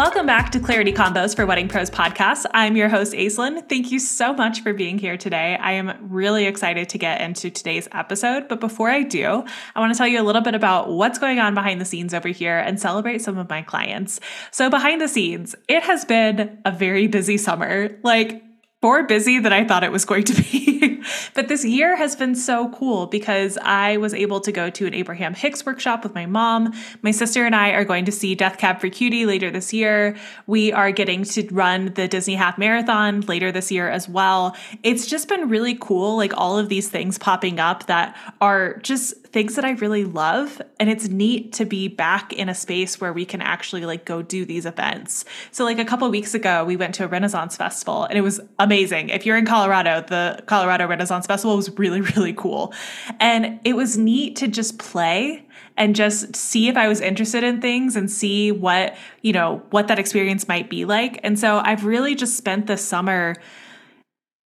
Welcome back to Clarity Convos for Wedding Pros podcast. I'm your host, Aislinn. Thank you so much for being here today. I am really excited to get into today's episode. But before I do, I want to tell you a little bit about what's going on behind the scenes over here and celebrate some of my clients. So, behind the scenes, it has been a very busy summer. Like, more busy than I thought it was going to be. but this year has been so cool because I was able to go to an Abraham Hicks workshop with my mom. My sister and I are going to see Death Cab for Cutie later this year. We are getting to run the Disney Half Marathon later this year as well. It's just been really cool, like all of these things popping up that are just things that I really love. And it's neat to be back in a space where we can actually like go do these events. So, like a couple weeks ago, we went to a Renaissance festival and it was amazing. If you're in Colorado, the Colorado Renaissance Festival was really, really cool. And it was neat to just play and just see if I was interested in things and see what, you know, what that experience might be like. And so I've really just spent the summer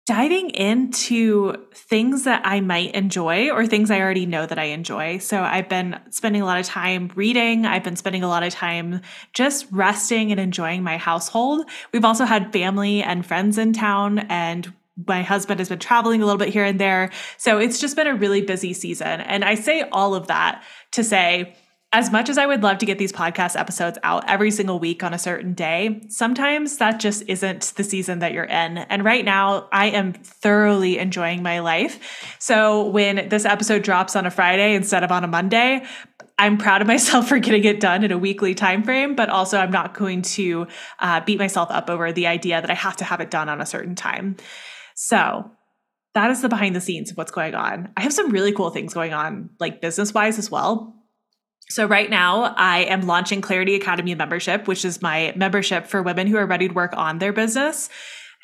diving into things that I might enjoy or things I already know that I enjoy. So I've been spending a lot of time reading. I've been spending a lot of time just resting and enjoying my household. We've also had family and friends in town and my husband has been traveling a little bit here and there. So it's just been a really busy season. And I say all of that to say, as much as I would love to get these podcast episodes out every single week on a certain day, sometimes that just isn't the season that you're in. And right now, I am thoroughly enjoying my life. So when this episode drops on a Friday instead of on a Monday, I'm proud of myself for getting it done in a weekly time frame, but also I'm not going to uh, beat myself up over the idea that I have to have it done on a certain time. So that is the behind the scenes of what's going on. I have some really cool things going on, like business wise as well. So, right now, I am launching Clarity Academy membership, which is my membership for women who are ready to work on their business.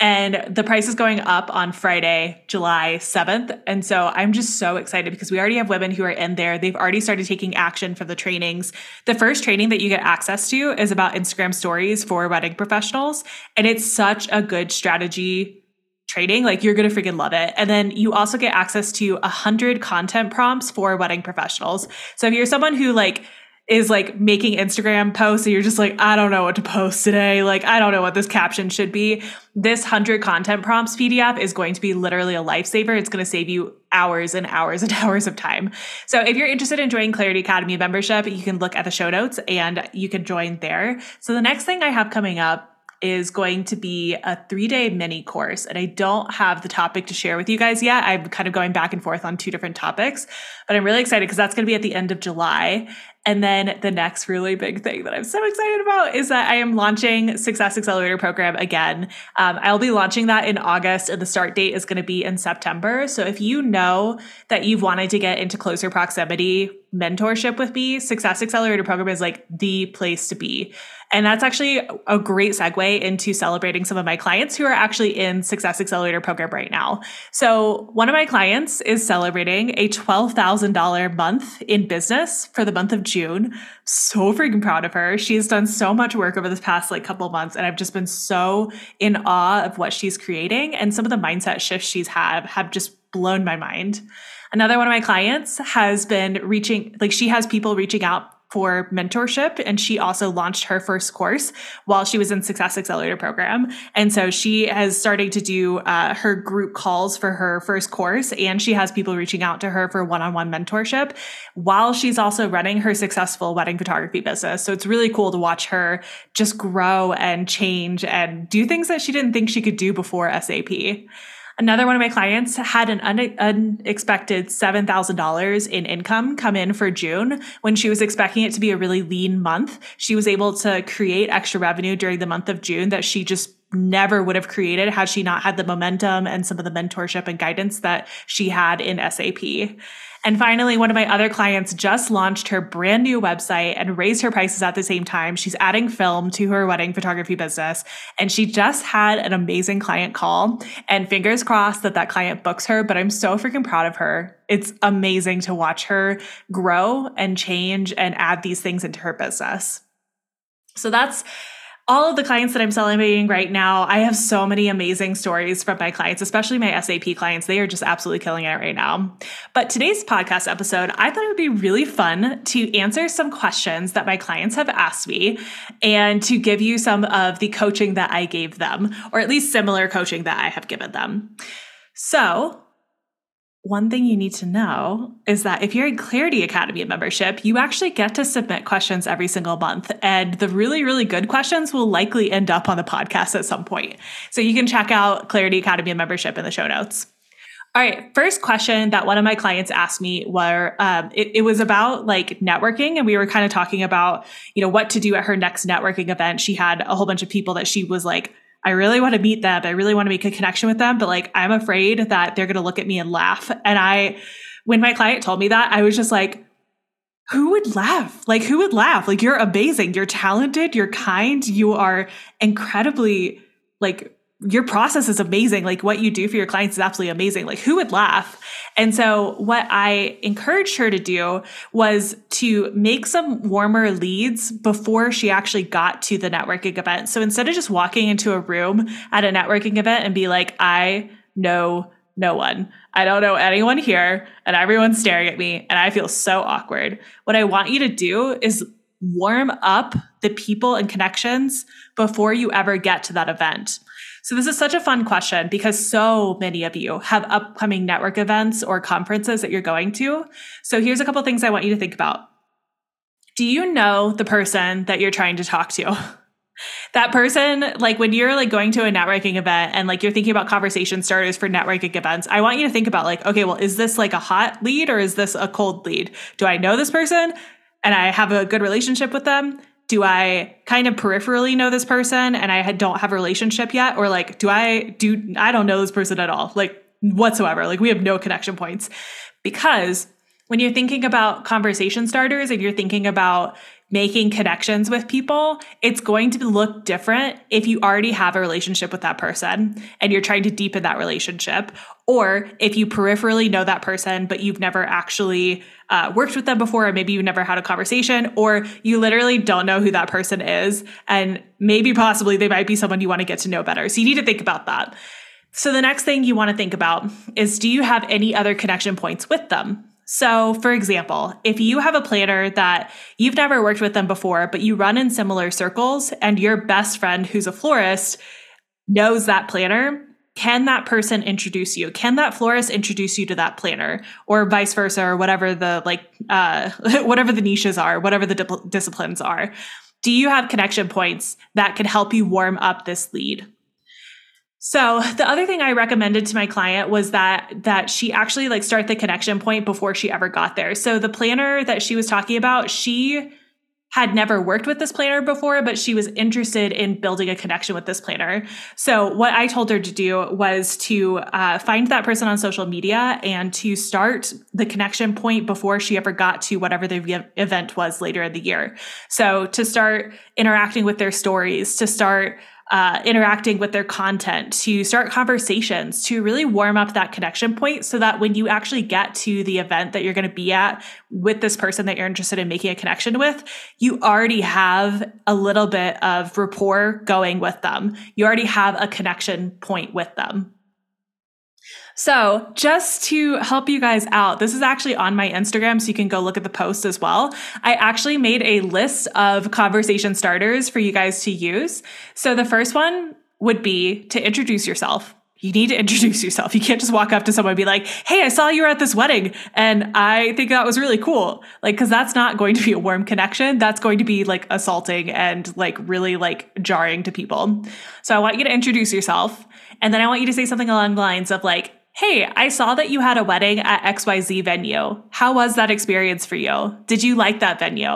And the price is going up on Friday, July 7th. And so I'm just so excited because we already have women who are in there. They've already started taking action for the trainings. The first training that you get access to is about Instagram stories for wedding professionals. And it's such a good strategy training, like you're going to freaking love it. And then you also get access to a hundred content prompts for wedding professionals. So if you're someone who like is like making Instagram posts and you're just like, I don't know what to post today. Like, I don't know what this caption should be. This 100 content prompts PDF is going to be literally a lifesaver. It's going to save you hours and hours and hours of time. So if you're interested in joining Clarity Academy membership, you can look at the show notes and you can join there. So the next thing I have coming up is going to be a three day mini course. And I don't have the topic to share with you guys yet. I'm kind of going back and forth on two different topics, but I'm really excited because that's going to be at the end of July. And then the next really big thing that I'm so excited about is that I am launching Success Accelerator program again. Um, I'll be launching that in August, and the start date is going to be in September. So if you know that you've wanted to get into closer proximity mentorship with me, Success Accelerator program is like the place to be. And that's actually a great segue into celebrating some of my clients who are actually in Success Accelerator program right now. So, one of my clients is celebrating a $12,000 month in business for the month of June. So freaking proud of her. She's done so much work over this past like couple months and I've just been so in awe of what she's creating and some of the mindset shifts she's had have just blown my mind. Another one of my clients has been reaching like she has people reaching out for mentorship and she also launched her first course while she was in success accelerator program. And so she has started to do uh, her group calls for her first course and she has people reaching out to her for one-on-one mentorship while she's also running her successful wedding photography business. So it's really cool to watch her just grow and change and do things that she didn't think she could do before sap Another one of my clients had an un- unexpected $7,000 in income come in for June when she was expecting it to be a really lean month. She was able to create extra revenue during the month of June that she just never would have created had she not had the momentum and some of the mentorship and guidance that she had in SAP. And finally, one of my other clients just launched her brand new website and raised her prices at the same time. She's adding film to her wedding photography business. And she just had an amazing client call. And fingers crossed that that client books her. But I'm so freaking proud of her. It's amazing to watch her grow and change and add these things into her business. So that's all of the clients that I'm celebrating right now, I have so many amazing stories from my clients, especially my SAP clients. They are just absolutely killing it right now. But today's podcast episode, I thought it would be really fun to answer some questions that my clients have asked me and to give you some of the coaching that I gave them, or at least similar coaching that I have given them. So, one thing you need to know is that if you're in Clarity Academy membership, you actually get to submit questions every single month. And the really, really good questions will likely end up on the podcast at some point. So you can check out Clarity Academy membership in the show notes. All right, first question that one of my clients asked me were um, it, it was about like networking, and we were kind of talking about you know what to do at her next networking event. She had a whole bunch of people that she was like I really want to meet them. I really want to make a connection with them, but like I'm afraid that they're going to look at me and laugh. And I, when my client told me that, I was just like, who would laugh? Like, who would laugh? Like, you're amazing. You're talented. You're kind. You are incredibly like your process is amazing. Like what you do for your clients is absolutely amazing. Like who would laugh? And so what I encouraged her to do was to make some warmer leads before she actually got to the networking event. So instead of just walking into a room at a networking event and be like, I know no one. I don't know anyone here and everyone's staring at me and I feel so awkward. What I want you to do is warm up the people and connections before you ever get to that event. So this is such a fun question because so many of you have upcoming network events or conferences that you're going to. So here's a couple things I want you to think about. Do you know the person that you're trying to talk to? that person like when you're like going to a networking event and like you're thinking about conversation starters for networking events i want you to think about like okay well is this like a hot lead or is this a cold lead do i know this person and i have a good relationship with them do I kind of peripherally know this person and I don't have a relationship yet? Or like, do I do, I don't know this person at all, like whatsoever. Like we have no connection points because when you're thinking about conversation starters and you're thinking about making connections with people, it's going to look different if you already have a relationship with that person and you're trying to deepen that relationship, or if you peripherally know that person, but you've never actually uh, worked with them before, or maybe you've never had a conversation, or you literally don't know who that person is. And maybe possibly they might be someone you want to get to know better. So you need to think about that. So the next thing you want to think about is do you have any other connection points with them? So, for example, if you have a planner that you've never worked with them before, but you run in similar circles and your best friend who's a florist knows that planner, can that person introduce you? Can that florist introduce you to that planner or vice versa or whatever the like uh whatever the niches are, whatever the dip- disciplines are? Do you have connection points that could help you warm up this lead? So the other thing I recommended to my client was that that she actually like start the connection point before she ever got there. So the planner that she was talking about, she had never worked with this planner before, but she was interested in building a connection with this planner. So what I told her to do was to uh, find that person on social media and to start the connection point before she ever got to whatever the event was later in the year. So to start interacting with their stories, to start uh, interacting with their content, to start conversations, to really warm up that connection point so that when you actually get to the event that you're going to be at with this person that you're interested in making a connection with, you already have a little bit of rapport going with them. You already have a connection point with them. So, just to help you guys out, this is actually on my Instagram, so you can go look at the post as well. I actually made a list of conversation starters for you guys to use. So, the first one would be to introduce yourself. You need to introduce yourself. You can't just walk up to someone and be like, Hey, I saw you were at this wedding and I think that was really cool. Like, cause that's not going to be a warm connection. That's going to be like assaulting and like really like jarring to people. So I want you to introduce yourself. And then I want you to say something along the lines of like, Hey, I saw that you had a wedding at XYZ venue. How was that experience for you? Did you like that venue?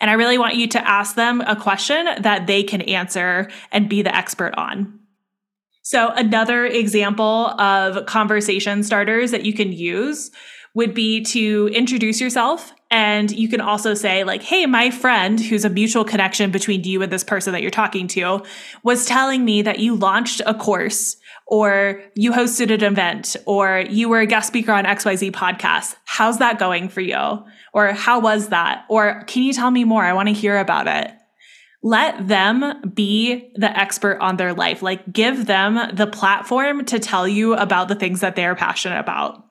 And I really want you to ask them a question that they can answer and be the expert on. So, another example of conversation starters that you can use would be to introduce yourself. And you can also say, like, hey, my friend, who's a mutual connection between you and this person that you're talking to, was telling me that you launched a course or you hosted an event or you were a guest speaker on XYZ podcast. How's that going for you? Or how was that? Or can you tell me more? I want to hear about it. let them be the expert on their life. Like give them the platform to tell you about the things that they're passionate about.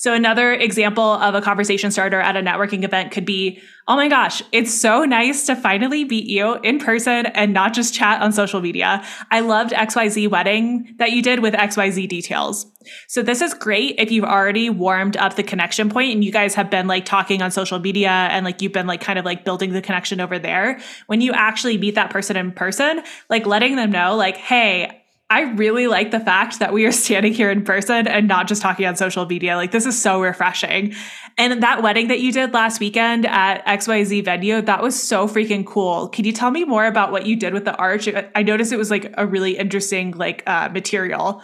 So another example of a conversation starter at a networking event could be, oh my gosh, it's so nice to finally meet you in person and not just chat on social media. I loved XYZ wedding that you did with XYZ details. So this is great if you've already warmed up the connection point and you guys have been like talking on social media and like you've been like kind of like building the connection over there. When you actually meet that person in person, like letting them know like, hey, I really like the fact that we are standing here in person and not just talking on social media. Like, this is so refreshing. And that wedding that you did last weekend at XYZ venue, that was so freaking cool. Can you tell me more about what you did with the arch? I noticed it was like a really interesting, like, uh, material.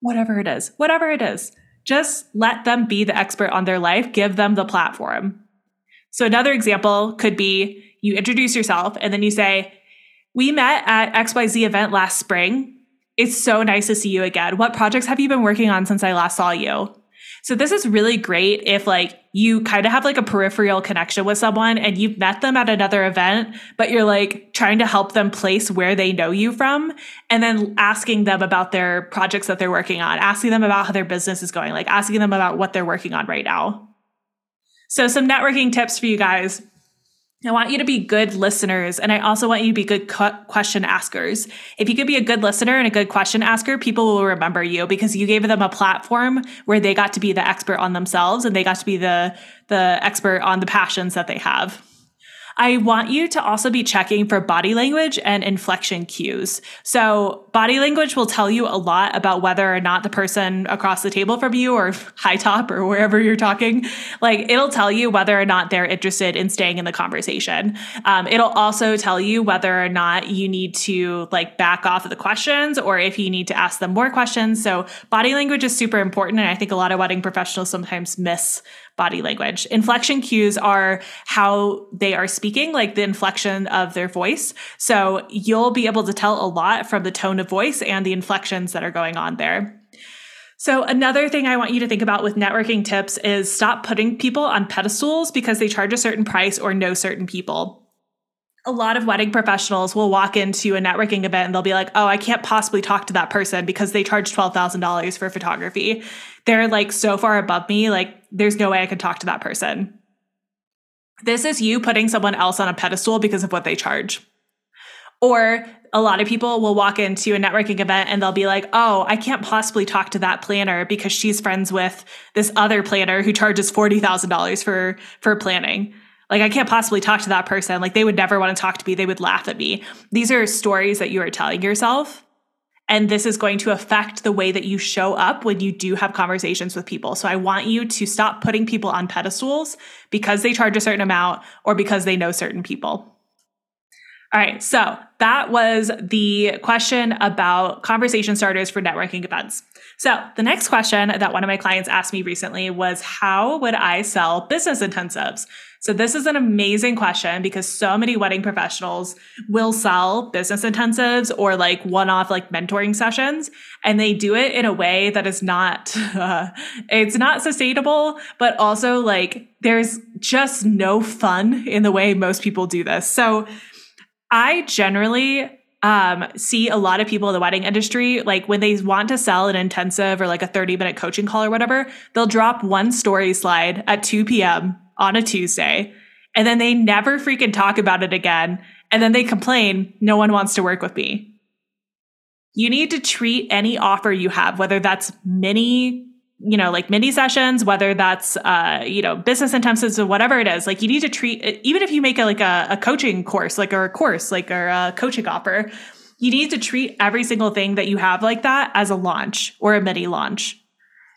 Whatever it is, whatever it is, just let them be the expert on their life, give them the platform. So, another example could be you introduce yourself and then you say, We met at XYZ event last spring it's so nice to see you again. What projects have you been working on since I last saw you? So this is really great if like you kind of have like a peripheral connection with someone and you've met them at another event, but you're like trying to help them place where they know you from and then asking them about their projects that they're working on, asking them about how their business is going, like asking them about what they're working on right now. So some networking tips for you guys. I want you to be good listeners and I also want you to be good question askers. If you could be a good listener and a good question asker, people will remember you because you gave them a platform where they got to be the expert on themselves and they got to be the the expert on the passions that they have. I want you to also be checking for body language and inflection cues. So, body language will tell you a lot about whether or not the person across the table from you or high top or wherever you're talking, like it'll tell you whether or not they're interested in staying in the conversation. Um, it'll also tell you whether or not you need to like back off of the questions or if you need to ask them more questions. So, body language is super important. And I think a lot of wedding professionals sometimes miss body language. Inflection cues are how they are speaking, like the inflection of their voice. So you'll be able to tell a lot from the tone of voice and the inflections that are going on there. So, another thing I want you to think about with networking tips is stop putting people on pedestals because they charge a certain price or know certain people a lot of wedding professionals will walk into a networking event and they'll be like, oh, I can't possibly talk to that person because they charge $12,000 for photography. They're like so far above me, like, there's no way I could talk to that person. This is you putting someone else on a pedestal because of what they charge. Or a lot of people will walk into a networking event and they'll be like, oh, I can't possibly talk to that planner because she's friends with this other planner who charges $40,000 for, for planning. Like, I can't possibly talk to that person. Like, they would never want to talk to me. They would laugh at me. These are stories that you are telling yourself. And this is going to affect the way that you show up when you do have conversations with people. So I want you to stop putting people on pedestals because they charge a certain amount or because they know certain people. All right, so that was the question about conversation starters for networking events. So, the next question that one of my clients asked me recently was How would I sell business intensives? So, this is an amazing question because so many wedding professionals will sell business intensives or like one off like mentoring sessions, and they do it in a way that is not, uh, it's not sustainable, but also like there's just no fun in the way most people do this. So, I generally um, see a lot of people in the wedding industry, like when they want to sell an intensive or like a 30 minute coaching call or whatever, they'll drop one story slide at 2 p.m. on a Tuesday, and then they never freaking talk about it again. And then they complain, no one wants to work with me. You need to treat any offer you have, whether that's mini you know, like mini sessions, whether that's, uh, you know, business intensives or whatever it is, like you need to treat, even if you make a, like a, a coaching course, like or a course, like or a coaching offer, you need to treat every single thing that you have like that as a launch or a mini launch.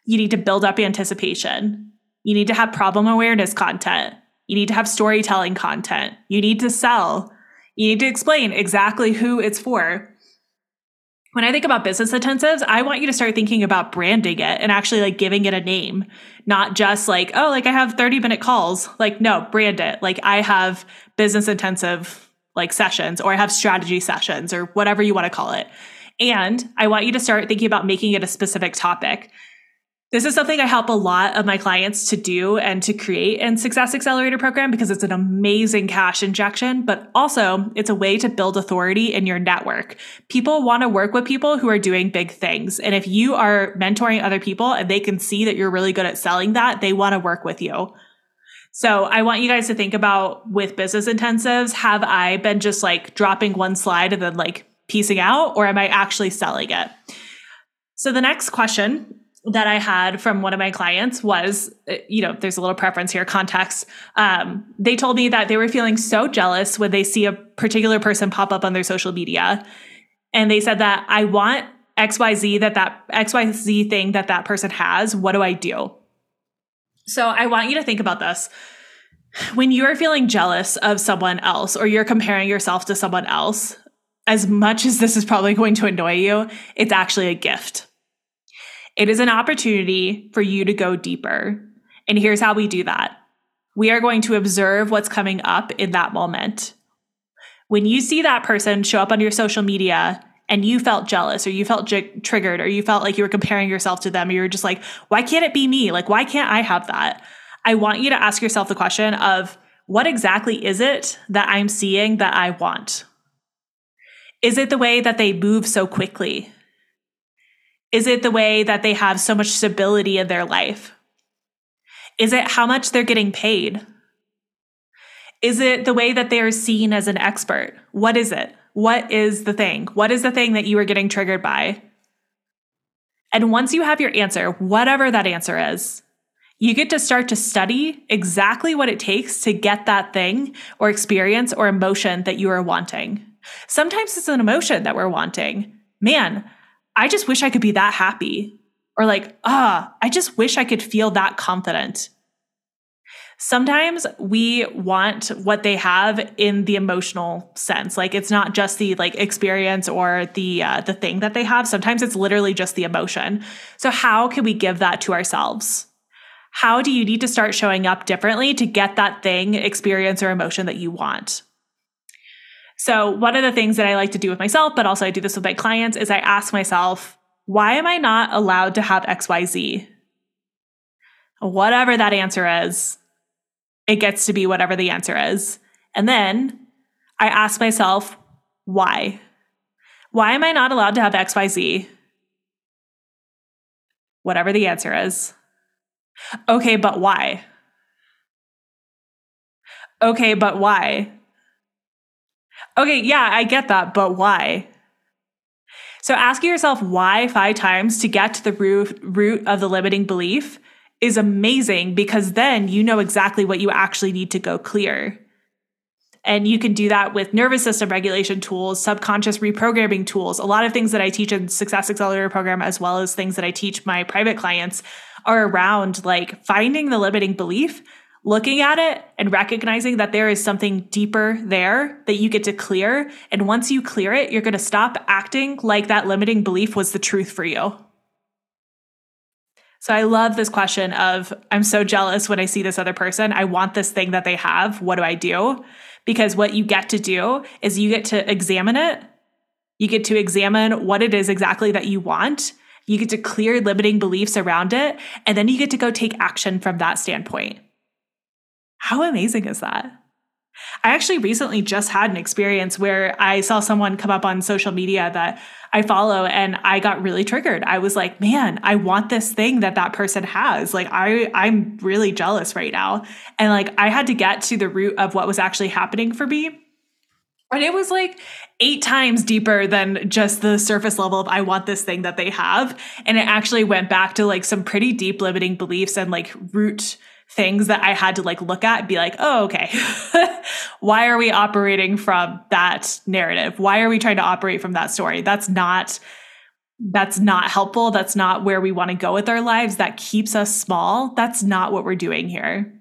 You need to build up anticipation. You need to have problem awareness content. You need to have storytelling content. You need to sell. You need to explain exactly who it's for when I think about business intensives, I want you to start thinking about branding it and actually like giving it a name, not just like, oh, like I have 30 minute calls. Like, no, brand it. Like I have business intensive like sessions or I have strategy sessions or whatever you want to call it. And I want you to start thinking about making it a specific topic. This is something I help a lot of my clients to do and to create in Success Accelerator program because it's an amazing cash injection, but also it's a way to build authority in your network. People want to work with people who are doing big things. And if you are mentoring other people and they can see that you're really good at selling that, they want to work with you. So I want you guys to think about with business intensives, have I been just like dropping one slide and then like piecing out, or am I actually selling it? So the next question that I had from one of my clients was, uh, you know, there's a little preference here, context. Um, they told me that they were feeling so jealous when they see a particular person pop up on their social media. And they said that I want XYZ that that XYZ thing that that person has. What do I do? So I want you to think about this. When you are feeling jealous of someone else or you're comparing yourself to someone else, as much as this is probably going to annoy you, it's actually a gift it is an opportunity for you to go deeper. And here's how we do that we are going to observe what's coming up in that moment. When you see that person show up on your social media and you felt jealous or you felt j- triggered or you felt like you were comparing yourself to them, you were just like, why can't it be me? Like, why can't I have that? I want you to ask yourself the question of what exactly is it that I'm seeing that I want? Is it the way that they move so quickly? Is it the way that they have so much stability in their life? Is it how much they're getting paid? Is it the way that they are seen as an expert? What is it? What is the thing? What is the thing that you are getting triggered by? And once you have your answer, whatever that answer is, you get to start to study exactly what it takes to get that thing or experience or emotion that you are wanting. Sometimes it's an emotion that we're wanting. Man, I just wish I could be that happy. Or like, ah, I just wish I could feel that confident. Sometimes we want what they have in the emotional sense. Like it's not just the like experience or the uh, the thing that they have. Sometimes it's literally just the emotion. So how can we give that to ourselves? How do you need to start showing up differently to get that thing, experience, or emotion that you want? So, one of the things that I like to do with myself, but also I do this with my clients, is I ask myself, why am I not allowed to have XYZ? Whatever that answer is, it gets to be whatever the answer is. And then I ask myself, why? Why am I not allowed to have XYZ? Whatever the answer is. Okay, but why? Okay, but why? Okay, yeah, I get that, but why? So asking yourself why five times to get to the root, of the limiting belief is amazing because then you know exactly what you actually need to go clear. And you can do that with nervous system regulation tools, subconscious reprogramming tools. A lot of things that I teach in Success Accelerator program, as well as things that I teach my private clients, are around like finding the limiting belief looking at it and recognizing that there is something deeper there that you get to clear. And once you clear it, you're going to stop acting like that limiting belief was the truth for you. So I love this question of I'm so jealous when I see this other person. I want this thing that they have. What do I do? Because what you get to do is you get to examine it. You get to examine what it is exactly that you want. You get to clear limiting beliefs around it. And then you get to go take action from that standpoint. How amazing is that? I actually recently just had an experience where I saw someone come up on social media that I follow and I got really triggered. I was like, "Man, I want this thing that that person has." Like I I'm really jealous right now. And like I had to get to the root of what was actually happening for me. And it was like eight times deeper than just the surface level of I want this thing that they have. And it actually went back to like some pretty deep limiting beliefs and like root things that I had to like look at and be like, oh, okay. Why are we operating from that narrative? Why are we trying to operate from that story? That's not that's not helpful. That's not where we want to go with our lives. That keeps us small. That's not what we're doing here.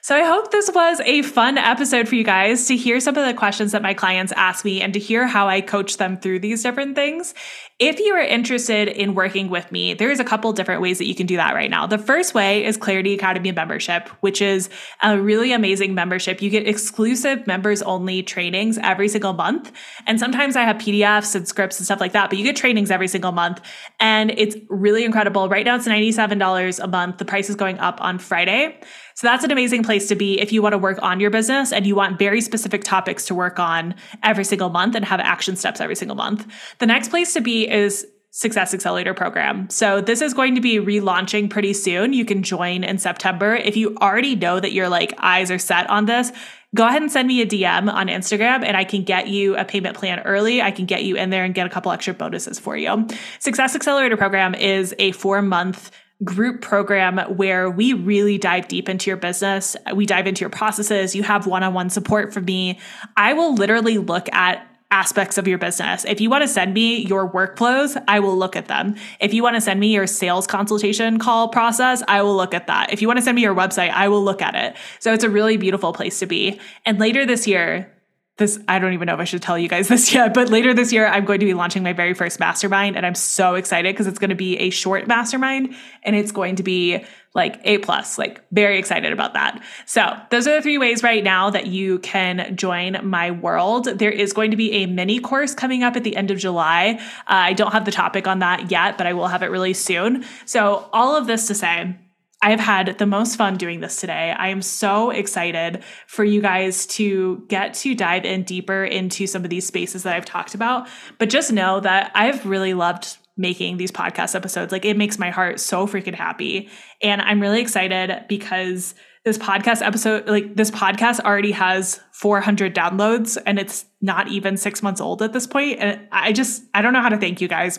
So I hope this was a fun episode for you guys to hear some of the questions that my clients ask me and to hear how I coach them through these different things. If you are interested in working with me, there's a couple different ways that you can do that right now. The first way is Clarity Academy membership, which is a really amazing membership. You get exclusive members only trainings every single month. And sometimes I have PDFs and scripts and stuff like that, but you get trainings every single month. And it's really incredible. Right now it's $97 a month. The price is going up on Friday. So that's an amazing place to be if you want to work on your business and you want very specific topics to work on every single month and have action steps every single month. The next place to be is Success Accelerator program. So this is going to be relaunching pretty soon. You can join in September. If you already know that your like eyes are set on this, go ahead and send me a DM on Instagram and I can get you a payment plan early. I can get you in there and get a couple extra bonuses for you. Success Accelerator program is a 4 month group program where we really dive deep into your business. We dive into your processes. You have one on one support from me. I will literally look at aspects of your business. If you want to send me your workflows, I will look at them. If you want to send me your sales consultation call process, I will look at that. If you want to send me your website, I will look at it. So it's a really beautiful place to be. And later this year, this I don't even know if I should tell you guys this yet, but later this year I'm going to be launching my very first mastermind and I'm so excited because it's going to be a short mastermind and it's going to be like A plus, like very excited about that. So those are the three ways right now that you can join my world. There is going to be a mini course coming up at the end of July. Uh, I don't have the topic on that yet, but I will have it really soon. So all of this to say, I have had the most fun doing this today. I am so excited for you guys to get to dive in deeper into some of these spaces that I've talked about. But just know that I've really loved making these podcast episodes. Like it makes my heart so freaking happy. And I'm really excited because this podcast episode, like this podcast already has 400 downloads and it's not even six months old at this point. And I just, I don't know how to thank you guys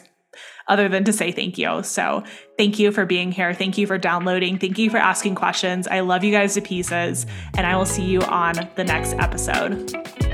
other than to say thank you. So, thank you for being here. Thank you for downloading. Thank you for asking questions. I love you guys to pieces, and I will see you on the next episode.